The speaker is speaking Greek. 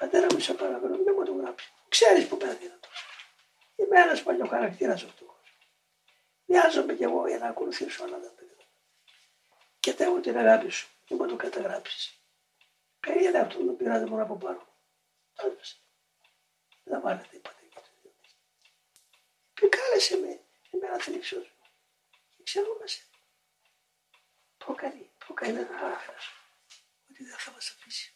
Πατέρα μου, σε παρακαλώ, μην μου το γράψει. Ξέρεις που παίρνει το τόσο. Είμαι ένας παλιό χαρακτήρας αυτό. Μοιάζομαι κι εγώ για να ακολουθήσω όλα τα παιδιά. Και θέλω την αγάπη σου. Μην μου το καταγράψεις. Πήγαινε αυτό το πειράζει μόνο από πάνω. Δεν βάλε τίποτα για το δύο. Και κάλεσε με εμένα θλίψος. Και ξέρω μας. Το κάνει. Το κάνει να Ότι δεν θα μας αφήσει.